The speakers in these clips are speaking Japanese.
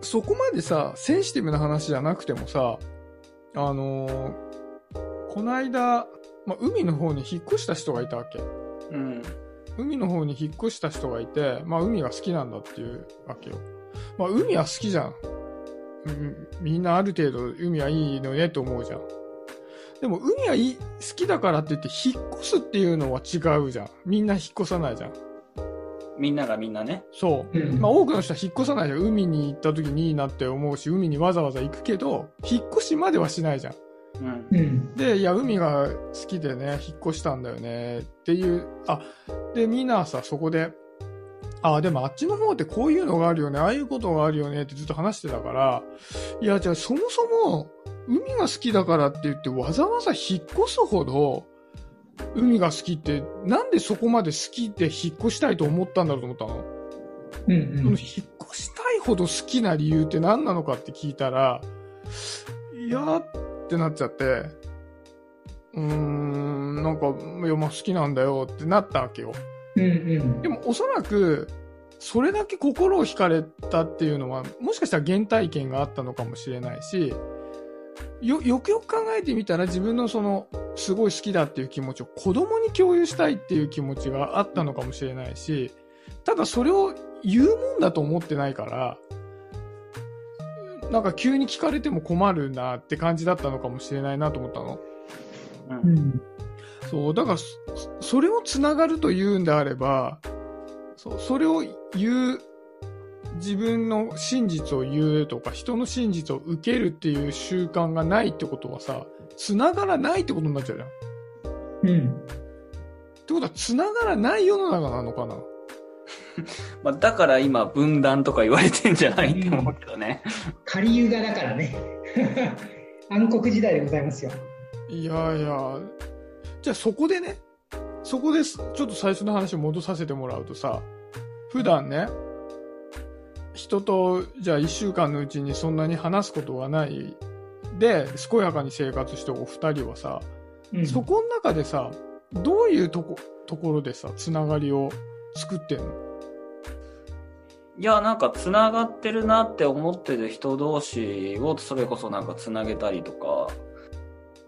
そこまでさ、センシティブな話じゃなくてもさ、あのーこの間、まあ、海の方に引っ越した人がいたわけ。うん。海の方に引っ越した人がいて、まあ海が好きなんだっていうわけよ。まあ海は好きじゃん。うんみんなある程度海はいいのねと思うじゃん。でも海はいい好きだからって言って引っ越すっていうのは違うじゃん。みんな引っ越さないじゃん。みんながみんなね。そう。うんまあ多くの人は引っ越さないじゃん。海に行った時にいいなって思うし、海にわざわざ行くけど、引っ越しまではしないじゃん。うん。うん。で、いや、海が好きでね、引っ越したんだよね、っていう、あ、で、みんなはさ、そこで、あ、でもあっちの方ってこういうのがあるよね、ああいうことがあるよねってずっと話してたから、いや、じゃあそもそも、海が好きだからって言ってわざわざ引っ越すほど、海が好きって、なんでそこまで好きで引っ越したいと思ったんだろうと思ったの？うんその引っ越したいほど好きな理由って何なのかって聞いたら、いやーってなっちゃって、うーん、なんか、いや、まあ好きなんだよってなったわけよ。うん。うんでもおそらく、それだけ心を惹かれたっていうのは、もしかしたら原体験があったのかもしれないし、よ、よくよく考えてみたら自分のその、すごい好きだっていう気持ちを子供に共有したいっていう気持ちがあったのかもしれないし、ただそれを言うもんだと思ってないから、なんか急に聞かれても困るなって感じだったのかもしれないなと思ったの。う。うんん。そう、だから、そそれをつながるというんであれば、そうそれを言う、自分の真実を言うとか、人の真実を受けるっていう習慣がないってことはさ、つながらないってことになっちゃうじゃん。っうん。てことは、つながらない世の中なのかな？まあ、だから今、分断とか言われてんじゃないって思うけどね。仮優雅だからね。暗黒時代でございますよ。いやいや、じゃあそこでね、そこです。ちょっと最初の話を戻させてもらうとさ、普段ね、人と、じゃあ一週間のうちにそんなに話すことがないで、健やかに生活してるお二人はさ、うん。そこの中でさ、どういうとこ、ところでさ、つながりを作ってんの？いや、なんか繋がってるなって思ってる人同士をそれこそなんか繋げたりとか、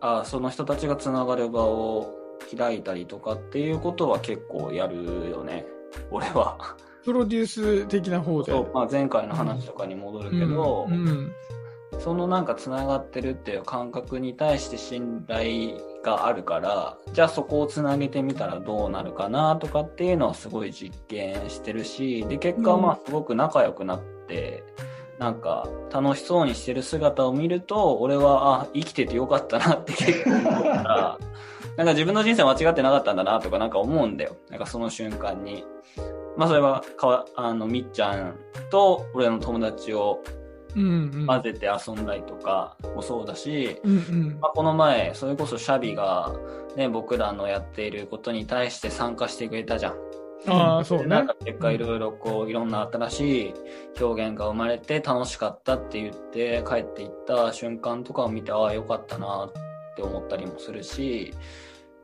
あその人たちが繋がる場を開いたりとかっていうことは結構やるよね。俺は。プロデュース的な方で。そう、まあ、前回の話とかに戻るけど、うんうんそのなんか繋がってるっていう感覚に対して信頼があるから、じゃあそこを繋げてみたらどうなるかなとかっていうのはすごい実験してるし、で、結果はまあすごく仲良くなって、なんか楽しそうにしてる姿を見ると、俺は、あ、生きててよかったなって結構思うから、なんか自分の人生間違ってなかったんだなとかなんか思うんだよ。なんかその瞬間に。まあそれはかわ、あの、みっちゃんと俺の友達を。混ぜて遊んだりとかもそうだし、うんうんまあ、この前、それこそシャビが、ね、僕らのやっていることに対して参加してくれたじゃん。ああ、そうねでなん。か結果いろいろこう、いろんな新しい表現が生まれて楽しかったって言って帰っていった瞬間とかを見て、ああ、よかったなって思ったりもするし、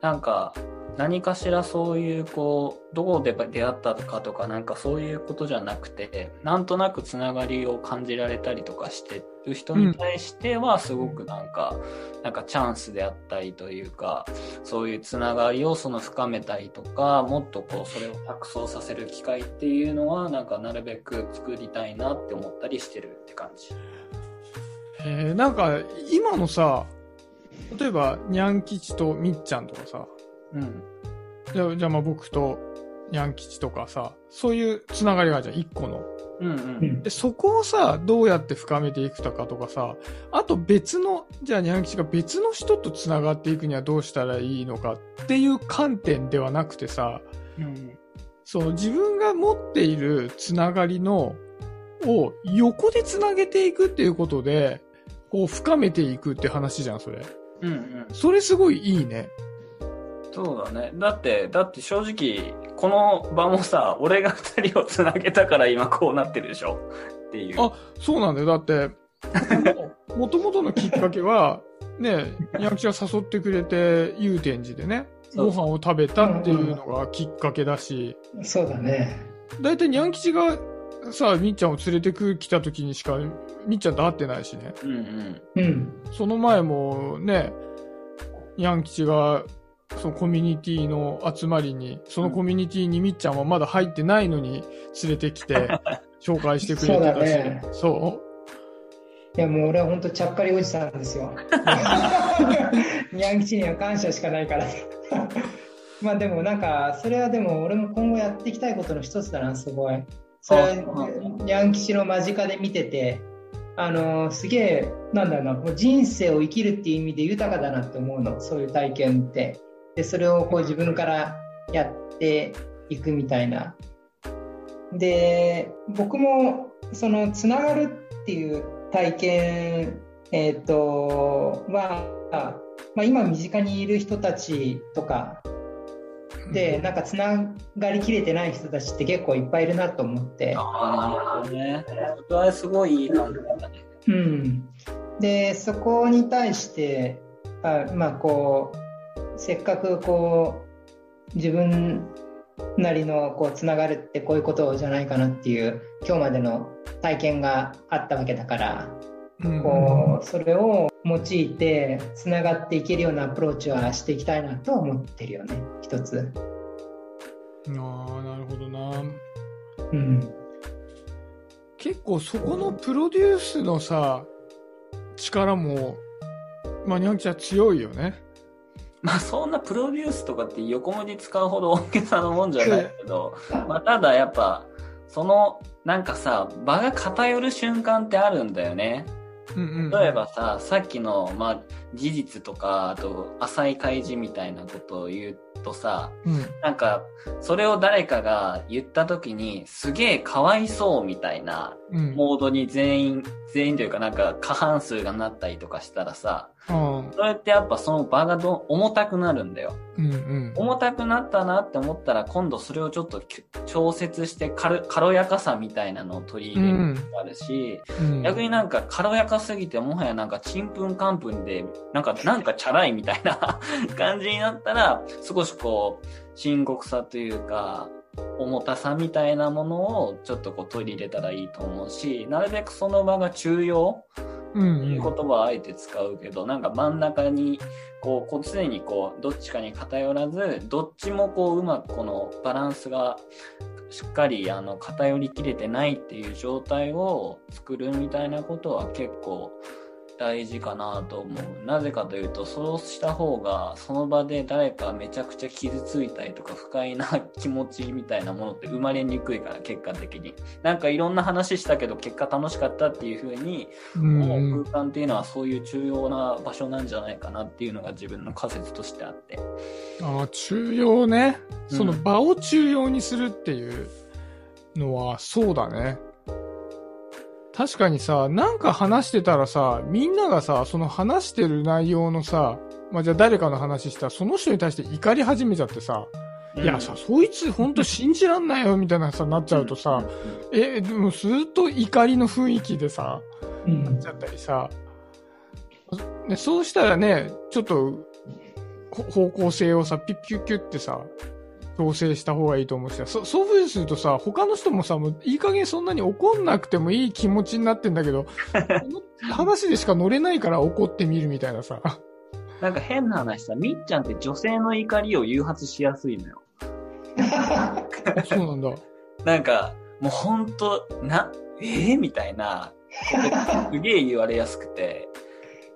なんか、何かしらそういうこう、どこで出会ったかとかなんかそういうことじゃなくて、なんとなくつながりを感じられたりとかしてる人に対してはすごくなんか、なんかチャンスであったりというか、そういうつながりをその深めたりとか、もっとこうそれを錯綜させる機会っていうのはなんかなるべく作りたいなって思ったりしてるって感じ。へえ、なんか、今のさ、例えば、にゃん吉とみっちゃんとかさ、うん。じゃあ、じゃあまあ僕とにゃん吉とかさ、そういうつながりがあるじゃん、一個の。うんう。うんんで、そこをさ、どうやって深めていくとかとかさ、あと別の、じゃあにゃん吉が別の人とつながっていくにはどうしたらいいのかっていう観点ではなくてさ、うん。その自分が持っているつながりの、を横でつなげていくっていうことで、こう深めていくって話じゃん、それ。うんうん。それすごいいいね。そうだね。だって、だって正直、この場もさ、俺が二人をつなげたから今こうなってるでしょ？っていう。あそうなんだよ。だって、もともとのきっかけは、ね、にゃん吉が誘ってくれて、祐天寺でね、ご飯を食べたっていうのがきっかけだし、そうだね。だいたいにゃん吉がさ、みっちゃんを連れてく来た時にしか、みっちゃんと会ってないしね。うんうん。うん。その前もね、ヤン吉が、そのコミュニティの集まりに、そのコミュニティにみっちゃんはまだ入ってないのに連れてきて、紹介してくれてたし。そうだねそいや、もう俺は本当ちゃっかりおじさんですよ。ニャン吉には感謝しかないから。まあでもなんか、それはでも俺も今後やっていきたいことの一つだな、すごい。それ、ニャン吉の間近で見てて、あのすげえ、なんだろうな、もう人生を生きるっていう意味で豊かだなって思うの、そういう体験って。で、それをこう自分からやっていくみたいな。で、僕も、その、つながるっていう体験、えっ、と、は、まあ、今身近にいる人たちとかう。で、なんかつながりきれてない人たちって結構いっぱいいるなと思って。ああ、なるほどね。それはすごいいい感じだね。うん。で、そこに対して、あまあこう、せっかくこう、自分なりのこう、つながるってこういうことじゃないかなっていう、今日までの体験があったわけだから、うんこう、それを用いて、つながっていけるようなアプローチはしていきたいなとは思ってるよね、一つ。ああ、なるほどな。うん。結構そこのプロデュースのさ、力も、まあ、ニャン吉は強いよね。まあそんなプロデュースとかって横文字使うほど大げさなもんじゃないけど、まあただやっぱ、その、なんかさ、場が偏る瞬間ってあるんだよね。うんうん。例えばさ、さっきの、まあ、事実とか、あと、浅い開示みたいなことを言うとさ、うん。なんか、それを誰かが言った時に、すげえかわいそうみたいなうん。モードに全員、全員というかなんか過半数がなったりとかしたらさ、うん。それってやっぱその場がど重たくなるんだよ。うんうん。重たくなったなって思ったら今度それをちょっとき調節して軽軽やかさみたいなのを取り入れるのがあるし、うん。逆になんか軽やかすぎてもはやなんかちんぷんかんぷんでなんかなんかチャラいみたいな 感じになったら少しこう深刻さというか重たさみたいなものをちょっとこう取り入れたらいいと思うしなるべくその場が中庸うんいう言葉はあえて使うけど、なんか真ん中に、こう、こう常にこう、どっちかに偏らず、どっちもこう、うまくこのバランスが、しっかり、あの、偏りきれてないっていう状態を作るみたいなことは結構大事かなと思う。なぜかというと、そうした方が、その場で誰かめちゃくちゃ傷ついたりとか、不快な気持ちみたいなものって生まれにくいから、結果的に。なんかいろんな話したけど、結果楽しかったっていう風に、うんもうんう空間っていうのはそういう重要な場所なんじゃないかなっていうのが自分の仮説としてあって。ああ、中庸ね。うんその場を中庸にするっていうのは、そうだね。確かにさ、なんか話してたらさ、みんながさ、その話してる内容のさ、まあ、じゃあ誰かの話したら、その人に対して怒り始めちゃってさ、いやさ、そいつほんと信じらんないよ、みたいなさ、なっちゃうとさ、え、でもずっと怒りの雰囲気でさ、うん。ちゃったりさ、ね、そうしたらね、ちょっと、ほ方向性をさ、ピュッピュッピュッってさ、調整した方がいいと思うしさ、そそういうふうにするとさ、他の人もさ、もういい加減そんなに怒んなくてもいい気持ちになってんだけど、話でしか乗れないから怒ってみるみたいなさ。なんか変な話さ、みっちゃんって女性の怒りを誘発しやすいのよ。あそうなんだ。なんか、もうほんと、な、えー、みたいな、すげえ言われやすくて。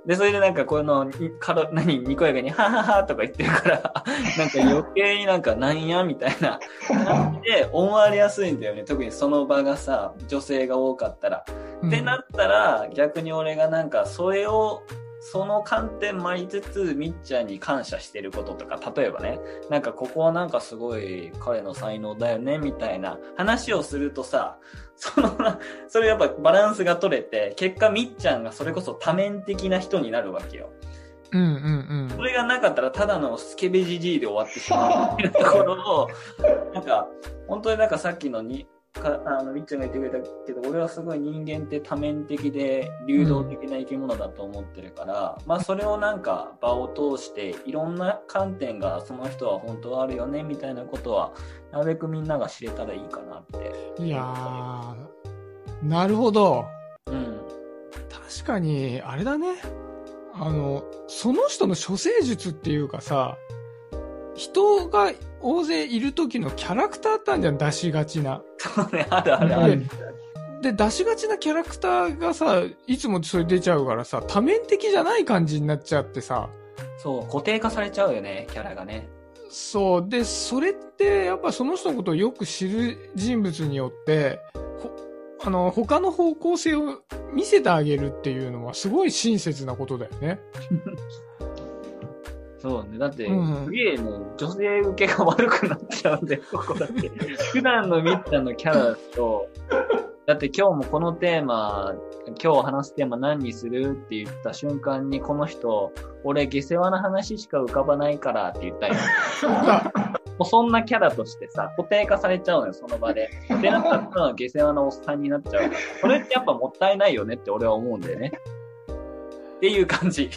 で、それでなんかこの、かろ、何、にこやかに、はははとか言ってるから、なんか余計になんかなんやみたいな感じで思われやすいんだよね。特にその場がさ、女性が多かったら。ってなったら、逆に俺がなんか、それを、その観点もありつつ、みっちゃんに感謝してることとか、例えばね、なんかここはなんかすごい彼の才能だよね、みたいな話をするとさ、その、それやっぱバランスが取れて、結果みっちゃんがそれこそ多面的な人になるわけよ。うんうんそれがなかったらただのスケベジジイで終わってしまうっていうところを、なんか、本当になんかさっきのに、かあの、みっちゃんが言ってくれたけど、俺はすごい人間って多面的で流動的な生き物だと思ってるから、まあそれをなんか場を通して、いろんな観点がその人は本当はあるよね、みたいなことは、なるべくみんなが知れたらいいかなって。うん。いやー、なるほど。うん。確かに、あれだね。あの、その人の処世術っていうかさ、人が大勢いる時のキャラクターあったんじゃん、出しがちな。そうね、あるあるある。うんで、出しがちなキャラクターがさ、いつもそれ出ちゃうからさ、多面的じゃない感じになっちゃってさ、そう、固定化されちゃうよね、キャラがね。そう。で、それって、やっぱその人のことをよく知る人物によって、ほあの、他の方向性を見せてあげるっていうのはすごい親切なことだよね。そうね。だって、うんすげえね、女性受けが悪くなっちゃうんだよ、ここだって。普段のみっちゃんのキャラと、だって今日もこのテーマ、今日話すテーマ何にするって言った瞬間に、この人、俺下世話な話しか浮かばないからって言ったよ。もうそんなキャラとしてさ、固定化されちゃうのよ、その場で。で、なったら下世話なおっさんになっちゃう。それってやっぱもったいないよねって俺は思うんだよね。っていう感じ。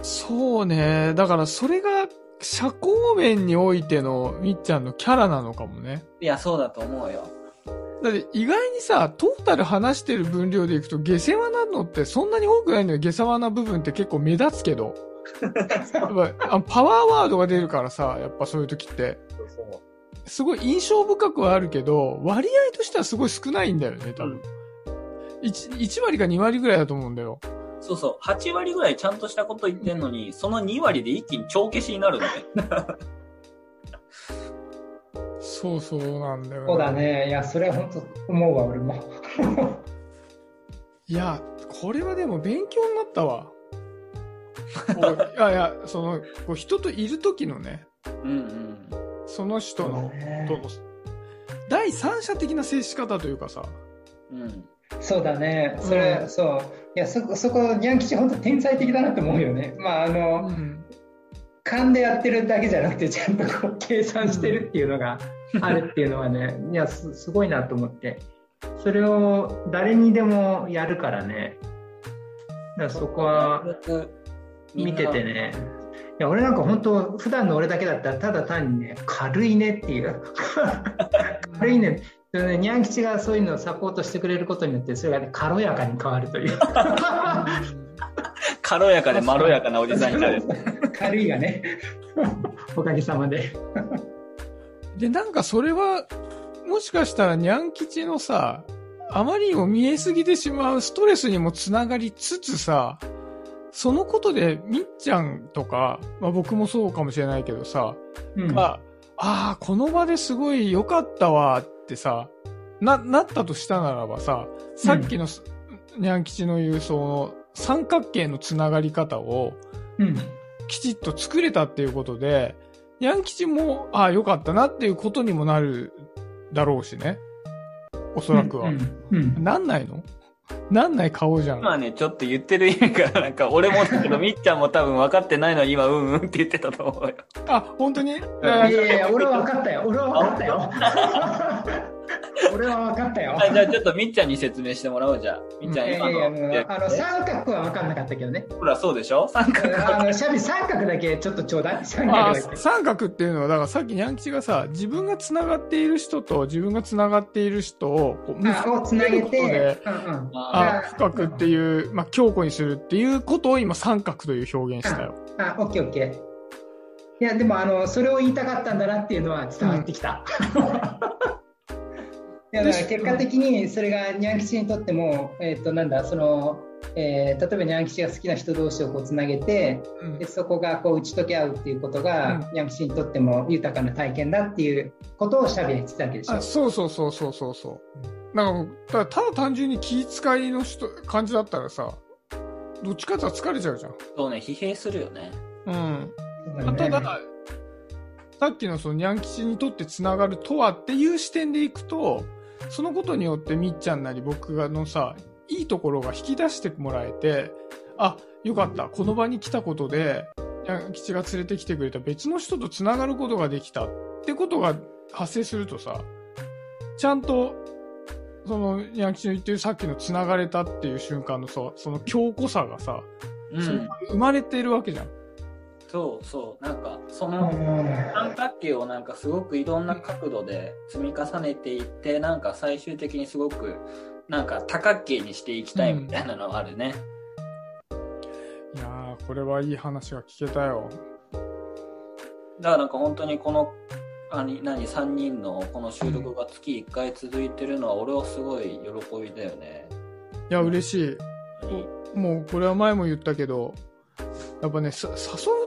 そうね。だからそれが社交面においてのみっちゃんのキャラなのかもね。いや、そうだと思うよ。だって意外にさ、トータル話してる分量でいくと下世話なのってそんなに多くないのよ。下世話な部分って結構目立つけど。やっぱあパワーワードが出るからさ、やっぱそういう時って。すごい印象深くはあるけど、割合としてはすごい少ないんだよね、多分。1, 1割か2割ぐらいだと思うんだよ。そうそう。8割ぐらいちゃんとしたこと言ってんのに、その2割で一気に帳消しになるのね。そうそうなんだよ、そうだ。ね。いや、それは本当思うわ、俺も。いや、これはでも勉強になったわ。いやいや、その、こう人といる時のね、うんうん。その人の、ねとの第三者的な接し方というかさ、うん。そうだね。それ、うんそう。いや、そこ、そこ、ニャン吉本当天才的だなと思うよね。まあ、あの、ん、勘でやってるだけじゃなくて、ちゃんとこう計算してるっていうのがあるっていうのはね、いやす、すごいなと思って。それを誰にでもやるからね。だからそこは見ててね。いや、俺なんか本当、普段の俺だけだったら、ただ単にね、軽いねっていう。軽いね。それね、ニャン吉がそういうのをサポートしてくれることによって、それがね、軽やかに変わるという。軽やかでまろやかなおじさんになる。軽いがね。おかげさまで。で、なんかそれは、もしかしたらニャン吉のさ、あまりにも見えすぎてしまうストレスにもつながりつつさ、そのことでみっちゃんとか、まあ僕もそうかもしれないけどさ、うんが、ああ、この場ですごい良かったわってさ、な、なったとしたならばさ、さっきのす、ニャン吉の言うその三角形のつながり方をうん。きちっと作れたっていうことで、ニャン吉も、ああ、良かったなっていうことにもなるだろうしね。おそらくは。うん。うんなんないの？なんない顔じゃん。今ね、ちょっと言ってる意味が、なんか俺もだけど、みっちゃんも多分分かってないのに今、うんうんって言ってたと思うよ。あ、本当に？いやいや、俺は分かったよ。俺は分かったよ。俺は分かったよ。はい、じゃあちょっとみっちゃんに説明してもらおう、じゃあ。みっちゃん今いやいやいの。や、あの、三角は分かんなかったけどね。ほら、そうでしょ？三角あの、シャビ三角だけちょっとちょうだい。三あ角だけ。三角っていうのは、だからさっきニャン吉がさ、自分が繋がっている人と自分が繋がっている人をこうあをつなげ結びることで、て、うんうん。あ深くっていう、まあ、強固にするっていうことを今三角という表現したよ。あ、オッケーオッケー。いや、でも、あの、それを言いたかったんだなっていうのは伝わってきた。いや、だから結果的にそれがニャン吉にとっても、えっ、と、なんだ、その、えー例えばニャン吉が好きな人同士をこうつなげて、うんでそこがこう打ち解け合うっていうことが、うんニャン吉にとっても豊かな体験だっていうことをシャビは言ってたわけでしょあ。そうそうそうそうそうそう。なんか、ただただ単純に気遣いの人、感じだったらさ、どっちかって疲れちゃうじゃん。そうね、疲弊するよね。うん。そうだねただ、さっきのそのニャン吉にとってつながるとはっていう視点でいくと、そのことによってみっちゃんなり僕がのさ、いいところが引き出してもらえて、あ、よかった。この場に来たことで、吉が連れてきてくれた別の人とつながることができたってことが発生するとさ、ちゃんと、その、ニャン吉の言ってるさっきのつながれたっていう瞬間のさ、その強固さがさ、そうん。生まれてるわけじゃん。そうそう。なんか、そうんの、三角形をなんかすごくいろんな角度で積み重ねていって、なんか最終的にすごく、なんか多角形にしていきたいみたいなのはあるね。いやー、これはいい話が聞けたよ。だからなんか本当にこの、あに何、3人のこの収録が月1回続いてるのは、俺はすごい喜びだよね。いや、嬉しい。何もう、これは前も言ったけど、やっぱね、さ誘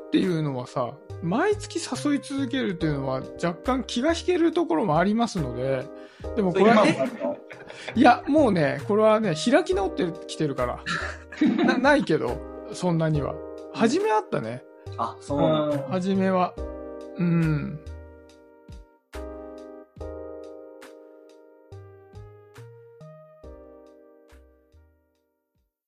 うっていうのはさ、毎月誘い続けるっていうのは若干気が引けるところもありますので、でもこれはね、いや、もうね、これはね、開き直ってきてるから。なないけど、そんなには。初めあったね。あ、そうな初めは。うん。